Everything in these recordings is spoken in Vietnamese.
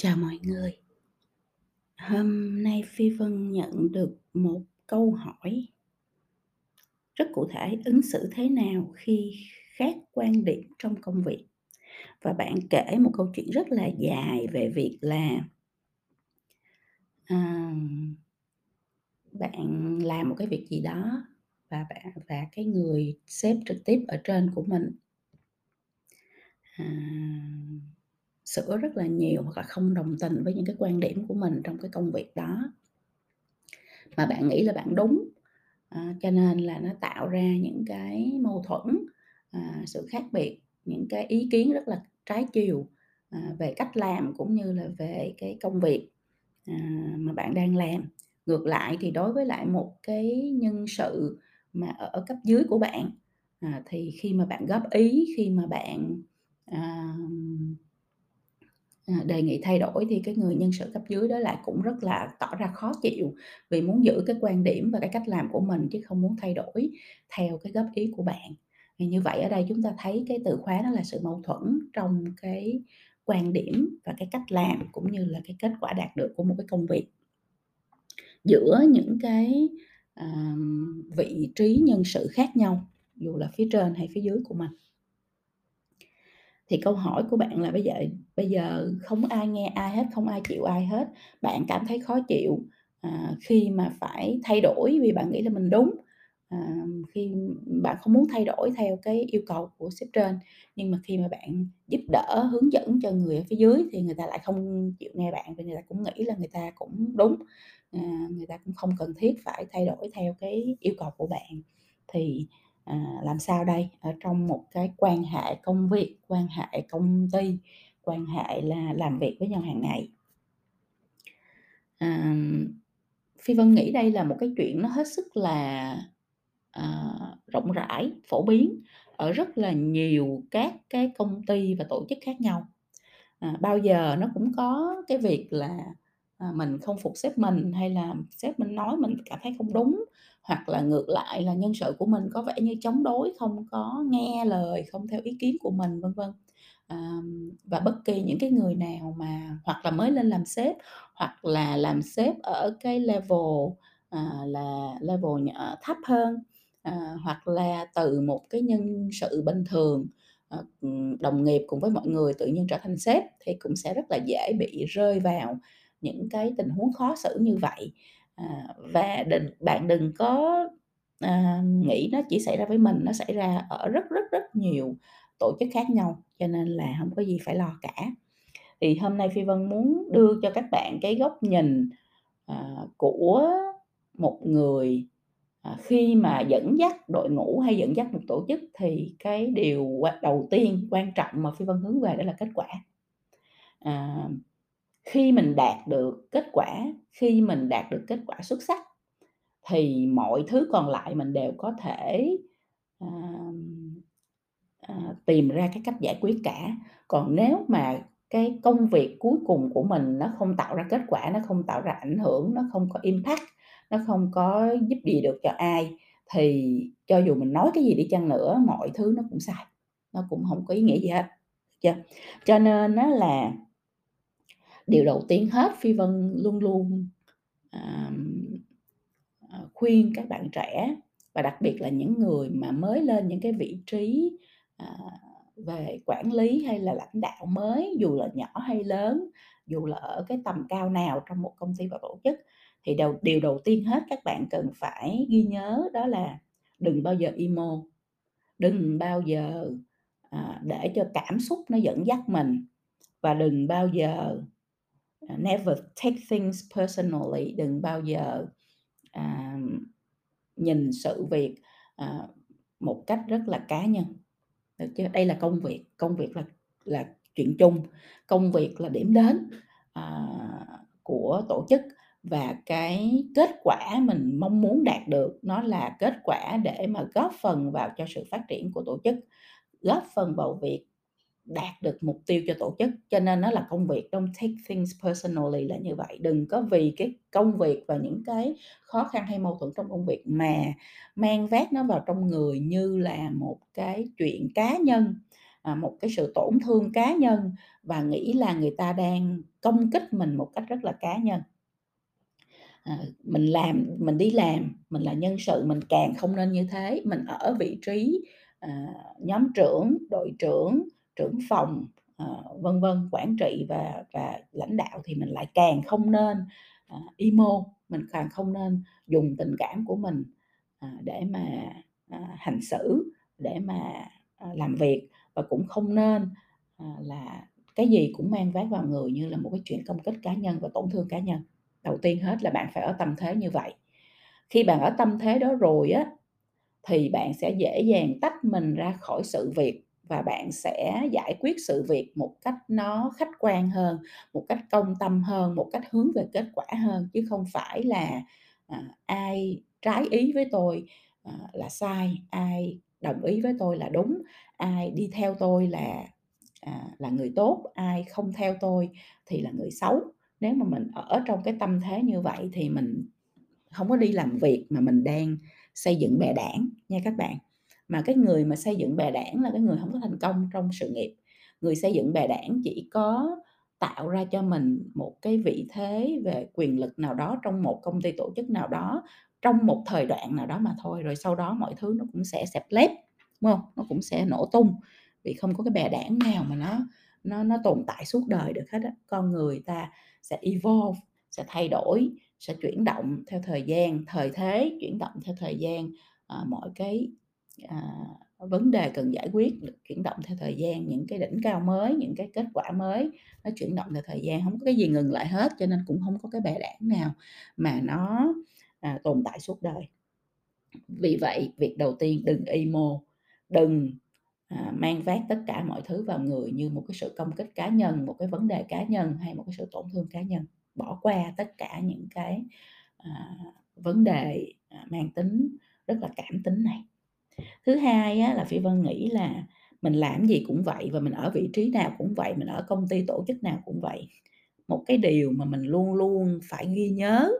Chào mọi người. Hôm nay Phi Vân nhận được một câu hỏi rất cụ thể, ứng xử thế nào khi khác quan điểm trong công việc? Và bạn kể một câu chuyện rất là dài về việc là à, bạn làm một cái việc gì đó và bạn và cái người sếp trực tiếp ở trên của mình à, sửa rất là nhiều hoặc là không đồng tình với những cái quan điểm của mình trong cái công việc đó. Mà bạn nghĩ là bạn đúng, à, cho nên là nó tạo ra những cái mâu thuẫn, à, sự khác biệt, những cái ý kiến rất là trái chiều, à, về cách làm cũng như là về cái công việc, à, mà bạn đang làm. Ngược lại thì đối với lại một cái nhân sự mà ở cấp dưới của bạn, à, thì khi mà bạn góp ý, khi mà bạn, à, À, đề nghị thay đổi thì cái người nhân sự cấp dưới đó lại cũng rất là tỏ ra khó chịu vì muốn giữ cái quan điểm và cái cách làm của mình chứ không muốn thay đổi theo cái góp ý của bạn. Thì như vậy ở đây chúng ta thấy cái từ khóa đó là sự mâu thuẫn trong cái quan điểm và cái cách làm cũng như là cái kết quả đạt được của một cái công việc. Giữa những cái, uh, vị trí nhân sự khác nhau, dù là phía trên hay phía dưới của mình. Thì câu hỏi của bạn là bây giờ bây giờ không ai nghe ai hết, không ai chịu ai hết, bạn cảm thấy khó chịu, à, khi mà phải thay đổi vì bạn nghĩ là mình đúng, à, khi bạn không muốn thay đổi theo cái yêu cầu của sếp trên, nhưng mà khi mà bạn giúp đỡ, hướng dẫn cho người ở phía dưới thì người ta lại không chịu nghe bạn vì người ta cũng nghĩ là người ta cũng đúng, à, người ta cũng không cần thiết phải thay đổi theo cái yêu cầu của bạn. Thì à, làm sao đây? Ở trong một cái quan hệ công việc quan hệ công ty quan hệ là làm việc với nhau hàng ngày. À, phi vân nghĩ đây là một cái chuyện nó hết sức là à, rộng rãi phổ biến ở rất là nhiều các cái công ty và tổ chức khác nhau. À, bao giờ nó cũng có cái việc là à, mình không phục sếp mình hay là sếp mình nói mình cảm thấy không đúng hoặc là ngược lại là nhân sự của mình có vẻ như chống đối không có nghe lời không theo ý kiến của mình vân vân. À, và bất kỳ những cái người nào mà hoặc là mới lên làm sếp hoặc là làm sếp ở cái level à, là level nhỏ, ờ, thấp hơn à, hoặc là từ một cái nhân sự bình thường à, đồng nghiệp cùng với mọi người tự nhiên trở thành sếp thì cũng sẽ rất là dễ bị rơi vào những cái tình huống khó xử như vậy à, và đừng bạn đừng có à, nghĩ nó chỉ xảy ra với mình nó xảy ra ở rất rất rất nhiều tổ chức khác nhau cho nên là không có gì phải lo cả. Thì hôm nay phi vân muốn đưa cho các bạn cái góc nhìn à, của một người à, khi mà dẫn dắt đội ngũ hay dẫn dắt một tổ chức thì cái điều đầu tiên quan trọng mà phi vân hướng về đó là kết quả. À, khi mình đạt được kết quả khi mình đạt được kết quả xuất sắc thì mọi thứ còn lại mình đều có thể à, à, tìm ra cái cách giải quyết cả. Còn nếu mà cái công việc cuối cùng của mình nó không tạo ra kết quả nó không tạo ra ảnh hưởng nó không có impact nó không có giúp gì được cho ai thì cho dù mình nói cái gì đi chăng nữa mọi thứ nó cũng sai nó cũng không có ý nghĩa gì hết chưa? Cho nên nó là điều đầu tiên hết phi vân luôn luôn à, khuyên các bạn trẻ và đặc biệt là những người mà mới lên những cái vị trí à, về quản lý hay là lãnh đạo mới dù là nhỏ hay lớn dù là ở cái tầm cao nào trong một công ty và tổ chức thì đầu, điều đầu tiên hết các bạn cần phải ghi nhớ đó là đừng bao giờ emo đừng bao giờ à, để cho cảm xúc nó dẫn dắt mình và đừng bao giờ À, never take things personally đừng bao giờ à, nhìn sự việc à, một cách rất là cá nhân. Được chưa? Đây là công việc công việc là là chuyện chung. Công việc là điểm đến à, của tổ chức và cái kết quả mình mong muốn đạt được nó là kết quả để mà góp phần vào cho sự phát triển của tổ chức góp phần vào việc đạt được mục tiêu cho tổ chức. Cho nên nó là công việc don't take things personally là như vậy. Đừng có vì cái công việc và những cái khó khăn hay mâu thuẫn trong công việc mà mang vác nó vào trong người như là một cái chuyện cá nhân à, một cái sự tổn thương cá nhân và nghĩ là người ta đang công kích mình một cách rất là cá nhân. À, mình làm mình đi làm, mình là nhân sự mình càng không nên như thế, mình ở vị trí, à, nhóm trưởng, đội trưởng, trưởng phòng, uh, vân vân, quản trị và và lãnh đạo thì mình lại càng không nên, uh, emo, mình càng không nên dùng tình cảm của mình, uh, để mà, uh, hành xử, để mà, uh, làm việc và cũng không nên, uh, là cái gì cũng mang vác vào người như là một cái chuyện công kích cá nhân và tổn thương cá nhân. Đầu tiên hết là bạn phải ở tâm thế như vậy. Khi bạn ở tâm thế đó rồi á, thì bạn sẽ dễ dàng tách mình ra khỏi sự việc và bạn sẽ giải quyết sự việc một cách nó khách quan hơn, một cách công tâm hơn, một cách hướng về kết quả hơn, chứ không phải là, à, ai trái ý với tôi, à, là sai, ai đồng ý với tôi là đúng, ai đi theo tôi là, à, là người tốt, ai không theo tôi thì là người xấu. Nếu mà mình ở trong cái tâm thế như vậy thì mình không có đi làm việc mà mình đang xây dựng bè đảng nha các bạn. Mà cái người mà xây dựng bè đảng là cái người không có thành công trong sự nghiệp. Người xây dựng bè đảng chỉ có tạo ra cho mình một cái vị thế về quyền lực nào đó trong một công ty tổ chức nào đó, trong một thời đoạn nào đó mà thôi, rồi sau đó mọi thứ nó cũng sẽ xẹp lép, đúng không? Nó cũng sẽ nổ tung, vì không có cái bè đảng nào mà nó nó nó tồn tại suốt đời được hết á. Con người ta sẽ evolve, sẽ thay đổi, sẽ chuyển động theo thời gian, thời thế chuyển động theo thời gian, à, mọi cái, à, vấn đề cần giải quyết được chuyển động theo thời gian, những cái đỉnh cao mới, những cái kết quả mới nó chuyển động theo thời gian, không có cái gì ngừng lại hết, cho nên cũng không có cái bè đảng nào mà nó, à, tồn tại suốt đời. Vì vậy, việc đầu tiên đừng emo, đừng, à, mang vác tất cả mọi thứ vào người như một cái sự công kích cá nhân, một cái vấn đề cá nhân hay một cái sự tổn thương cá nhân. Bỏ qua tất cả những cái, à, vấn đề, à, mang tính rất là cảm tính này. Thứ hai á là Phi Vân nghĩ là mình làm gì cũng vậy và mình ở vị trí nào cũng vậy, mình ở công ty, tổ chức nào cũng vậy. Một cái điều mà mình luôn luôn phải ghi nhớ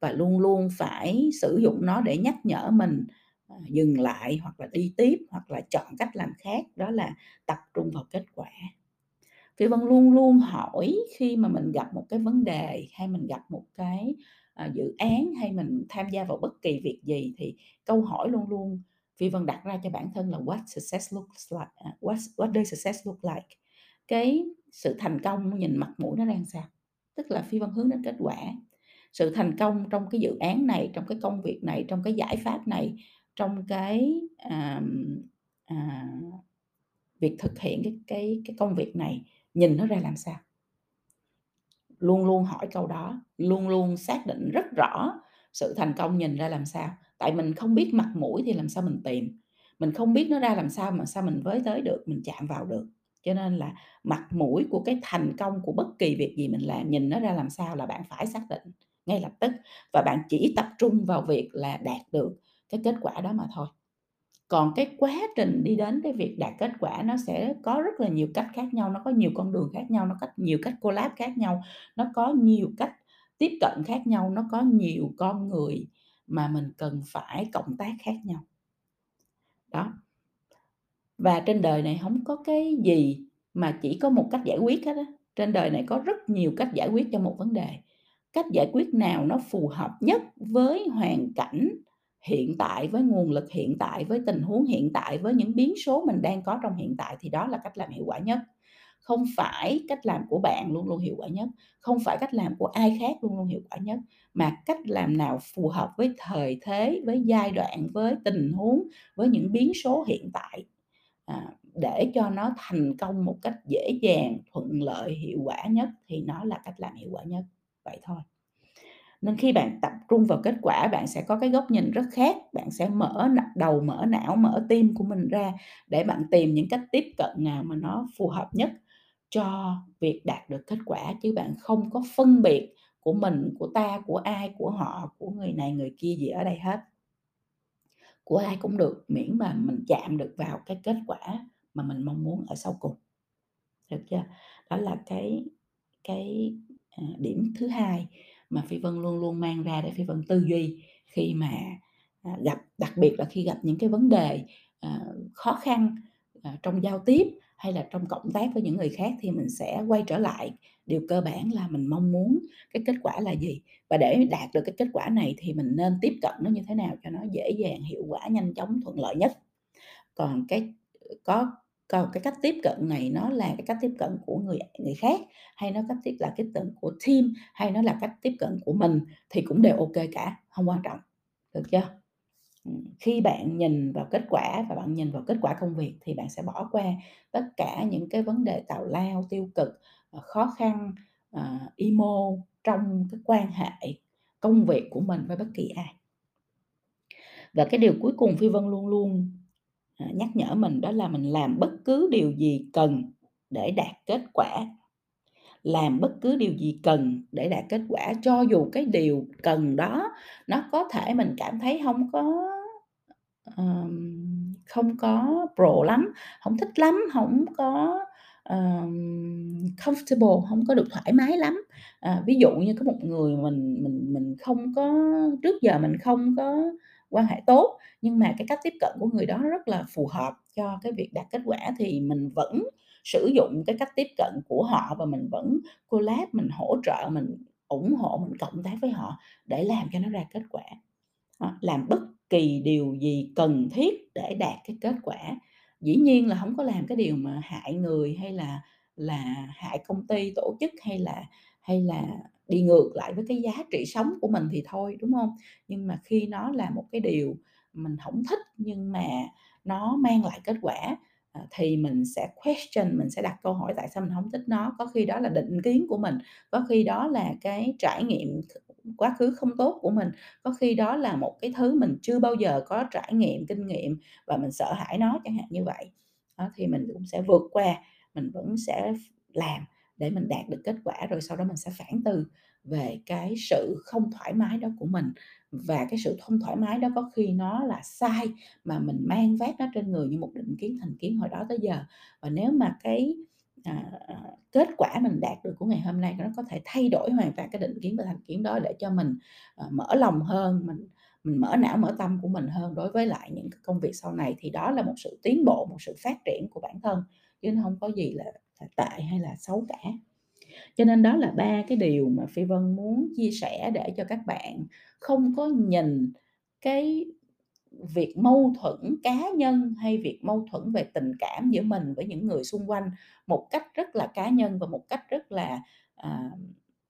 và luôn luôn phải sử dụng nó để nhắc nhở mình, à, dừng lại hoặc là đi tiếp, hoặc là chọn cách làm khác, đó là tập trung vào kết quả. Phi Vân luôn luôn hỏi khi mà mình gặp một cái vấn đề, hay mình gặp một cái, à, dự án, hay mình tham gia vào bất kỳ việc gì thì câu hỏi luôn luôn Phi Vân đặt ra cho bản thân là "What success looks like?" À, "What what does success look like?" Cái sự thành công nhìn mặt mũi nó đang sao? Tức là Phi Vân hướng đến kết quả. Sự thành công trong cái dự án này, trong cái công việc này, trong cái giải pháp này, trong cái, à, uh, việc thực hiện cái cái cái công việc này nhìn nó ra làm sao? Luôn luôn hỏi câu đó, luôn luôn xác định rất rõ sự thành công nhìn ra làm sao. Tại mình không biết mặt mũi thì làm sao mình tìm, mình không biết nó ra làm sao mà sao mình với tới được, mình chạm vào được. Cho nên là mặt mũi của cái thành công của bất kỳ việc gì mình làm, nhìn nó ra làm sao là bạn phải xác định ngay lập tức và bạn chỉ tập trung vào việc là đạt được cái kết quả đó mà thôi. Còn cái quá trình đi đến cái việc đạt kết quả nó sẽ có rất là nhiều cách khác nhau, nó có nhiều con đường khác nhau, nó có nhiều cách collab khác nhau, nó có nhiều cách tiếp cận khác nhau, nó có nhiều con người mà mình cần phải cộng tác khác nhau. Đó. Và trên đời này không có cái gì mà chỉ có một cách giải quyết hết á, trên đời này có rất nhiều cách giải quyết cho một vấn đề. Cách giải quyết nào nó phù hợp nhất với hoàn cảnh hiện tại, với nguồn lực hiện tại, với tình huống hiện tại, với những biến số mình đang có trong hiện tại thì đó là cách làm hiệu quả nhất. Không phải cách làm của bạn luôn luôn hiệu quả nhất, không phải cách làm của ai khác luôn luôn hiệu quả nhất, mà cách làm nào phù hợp với thời thế, với giai đoạn, với tình huống, với những biến số hiện tại, à, để cho nó thành công một cách dễ dàng, thuận lợi, hiệu quả nhất thì nó là cách làm hiệu quả nhất, vậy thôi. Nên khi bạn tập trung vào kết quả, bạn sẽ có cái góc nhìn rất khác, bạn sẽ mở đầu, mở não, mở tim của mình ra để bạn tìm những cách tiếp cận nào mà nó phù hợp nhất cho việc đạt được kết quả, chứ bạn không có phân biệt của mình, của ta, của ai, của họ, của người này người kia gì ở đây hết. Của ai cũng được, miễn mà mình chạm được vào cái kết quả mà mình mong muốn ở sau cùng. Được chưa? Đó là cái cái, à, điểm thứ hai mà Phi Vân luôn luôn mang ra để Phi Vân tư duy khi mà, à, gặp đặc biệt là khi gặp những cái vấn đề, à, khó khăn, À, trong giao tiếp hay là trong cộng tác với những người khác thì mình sẽ quay trở lại. Điều cơ bản là mình mong muốn cái kết quả là gì? Và để đạt được cái kết quả này thì mình nên tiếp cận nó như thế nào cho nó dễ dàng, hiệu quả, nhanh chóng, thuận lợi nhất. Còn cái, có, còn cái cách tiếp cận này nó là cái cách tiếp cận của người người khác hay nó cách tiếp, là cách tiếp cận của team hay nó là cách tiếp cận của mình thì cũng đều ok cả, không quan trọng. Được chưa? Khi bạn nhìn vào kết quả và bạn nhìn vào kết quả công việc thì bạn sẽ bỏ qua tất cả những cái vấn đề tào lao tiêu cực ờ, khó khăn uh, emo trong cái quan hệ công việc của mình với bất kỳ ai. Và cái điều cuối cùng phi vân luôn luôn ờ, nhắc nhở mình đó là mình làm bất cứ điều gì cần để đạt kết quả. Làm bất cứ điều gì cần để đạt kết quả cho dù cái điều cần đó nó có thể mình cảm thấy không có không có pro lắm không thích lắm không có ờm, comfortable không có được thoải mái lắm. À, ví dụ như có một người mình mình mình không có trước giờ mình không có quan hệ tốt nhưng mà cái cách tiếp cận của người đó rất là phù hợp cho cái việc đạt kết quả thì mình vẫn sử dụng cái cách tiếp cận của họ và mình vẫn collab mình hỗ trợ mình ủng hộ mình cộng tác với họ để làm cho nó ra kết quả. Ờ, làm bất kỳ điều gì cần thiết để đạt cái kết quả. Dĩ nhiên là không có làm cái điều mà hại người hay là là hại công ty, tổ chức hay là hay là đi ngược lại với cái giá trị sống của mình thì thôi, đúng không nhưng mà khi nó là một cái điều mình không thích nhưng mà nó mang lại kết quả ờ, thì mình sẽ question, mình sẽ đặt câu hỏi tại sao mình không thích nó? Có khi đó là định kiến của mình, có khi đó là cái trải nghiệm quá khứ không tốt của mình. Có khi đó là một cái thứ mình chưa bao giờ có trải nghiệm kinh nghiệm và mình sợ hãi nó chẳng hạn như vậy. Đó, thì mình cũng sẽ vượt qua mình vẫn sẽ làm để mình đạt được kết quả rồi sau đó mình sẽ phản từ về cái sự không thoải mái đó của mình. Và cái sự không thoải mái đó có khi nó là sai mà mình mang vác nó trên người như một định kiến thành kiến hồi đó tới giờ. Và nếu mà cái à, kết quả mình đạt được của ngày hôm nay nó có thể thay đổi hoàn toàn cái định kiến và thành kiến đó để cho mình à, mở lòng hơn mình mình mở não mở tâm của mình hơn đối với lại những công việc sau này. Thì đó là một sự tiến bộ một sự phát triển của bản thân chứ nó không có gì là, là tệ hay là xấu cả. Cho nên đó là ba cái điều mà phi vân muốn chia sẻ để cho các bạn không có nhìn cái việc mâu thuẫn cá nhân hay việc mâu thuẫn về tình cảm giữa mình với những người xung quanh một cách rất là cá nhân và một cách rất là à,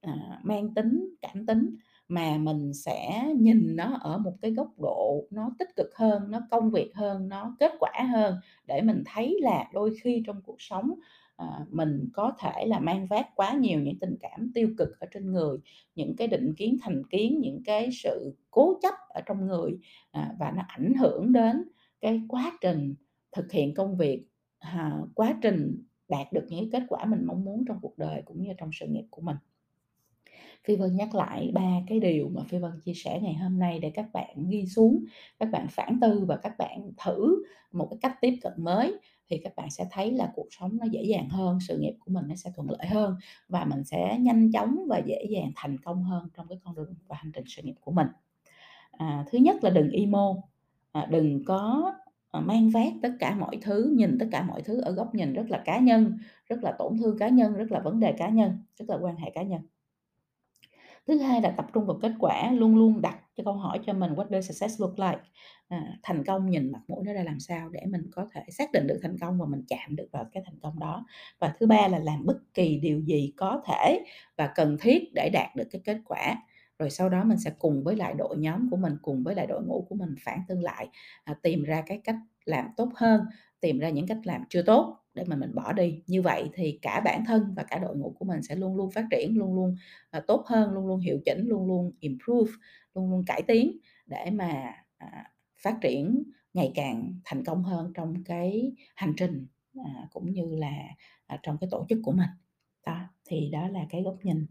à, mang tính cảm tính mà mình sẽ nhìn nó ở một cái góc độ nó tích cực hơn nó công việc hơn nó kết quả hơn để mình thấy là đôi khi trong cuộc sống à, mình có thể là mang vác quá nhiều những tình cảm tiêu cực ở trên người những cái định kiến thành kiến những cái sự cố chấp ở trong người à, và nó ảnh hưởng đến cái quá trình thực hiện công việc à, quá trình đạt được những kết quả mình mong muốn trong cuộc đời cũng như trong sự nghiệp của mình. Phi Vân nhắc lại ba cái điều mà Phi Vân chia sẻ ngày hôm nay để các bạn ghi xuống, các bạn phản tư và các bạn thử một cái cách tiếp cận mới thì các bạn sẽ thấy là cuộc sống nó dễ dàng hơn, sự nghiệp của mình nó sẽ thuận lợi hơn và mình sẽ nhanh chóng và dễ dàng thành công hơn trong cái con đường và hành trình sự nghiệp của mình. À, thứ nhất là đừng emo, à, đừng có à, mang vác tất cả mọi thứ, nhìn tất cả mọi thứ ở góc nhìn rất là cá nhân, rất là tổn thương cá nhân, rất là vấn đề cá nhân, rất là quan hệ cá nhân. Thứ hai là tập trung vào kết quả, luôn luôn đặt cho câu hỏi cho mình what does success look like? À, thành công nhìn mặt mũi nó ra làm sao để mình có thể xác định được thành công và mình chạm được vào cái thành công đó. Và thứ ba là làm bất kỳ điều gì có thể và cần thiết để đạt được cái kết quả. Rồi sau đó mình sẽ cùng với lại đội nhóm của mình, cùng với lại đội ngũ của mình phản tương lại, à, tìm ra cái cách làm tốt hơn, tìm ra những cách làm chưa tốt để mà mình bỏ đi. Như vậy thì cả bản thân và cả đội ngũ của mình sẽ luôn luôn phát triển, luôn luôn, à, tốt hơn, luôn luôn hiệu chỉnh, luôn luôn improve, luôn luôn cải tiến để mà, à, phát triển ngày càng thành công hơn trong cái hành trình, à, cũng như là, trong cái tổ chức của mình. Đó, thì đó là cái góc nhìn,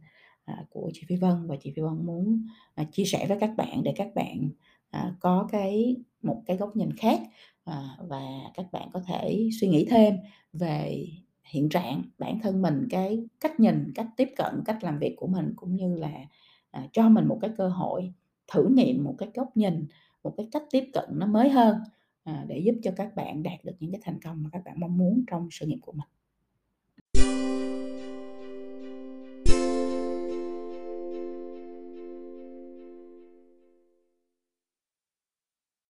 của chị Phi Vân và chị Phi Vân muốn, chia sẻ với các bạn để các bạn, à, có cái một cái góc nhìn khác à, và các bạn có thể suy nghĩ thêm về hiện trạng bản thân mình cái cách nhìn cách tiếp cận cách làm việc của mình cũng như là à, cho mình một cái cơ hội thử nghiệm một cái góc nhìn một cái cách tiếp cận nó mới hơn à, để giúp cho các bạn đạt được những cái thành công mà các bạn mong muốn trong sự nghiệp của mình.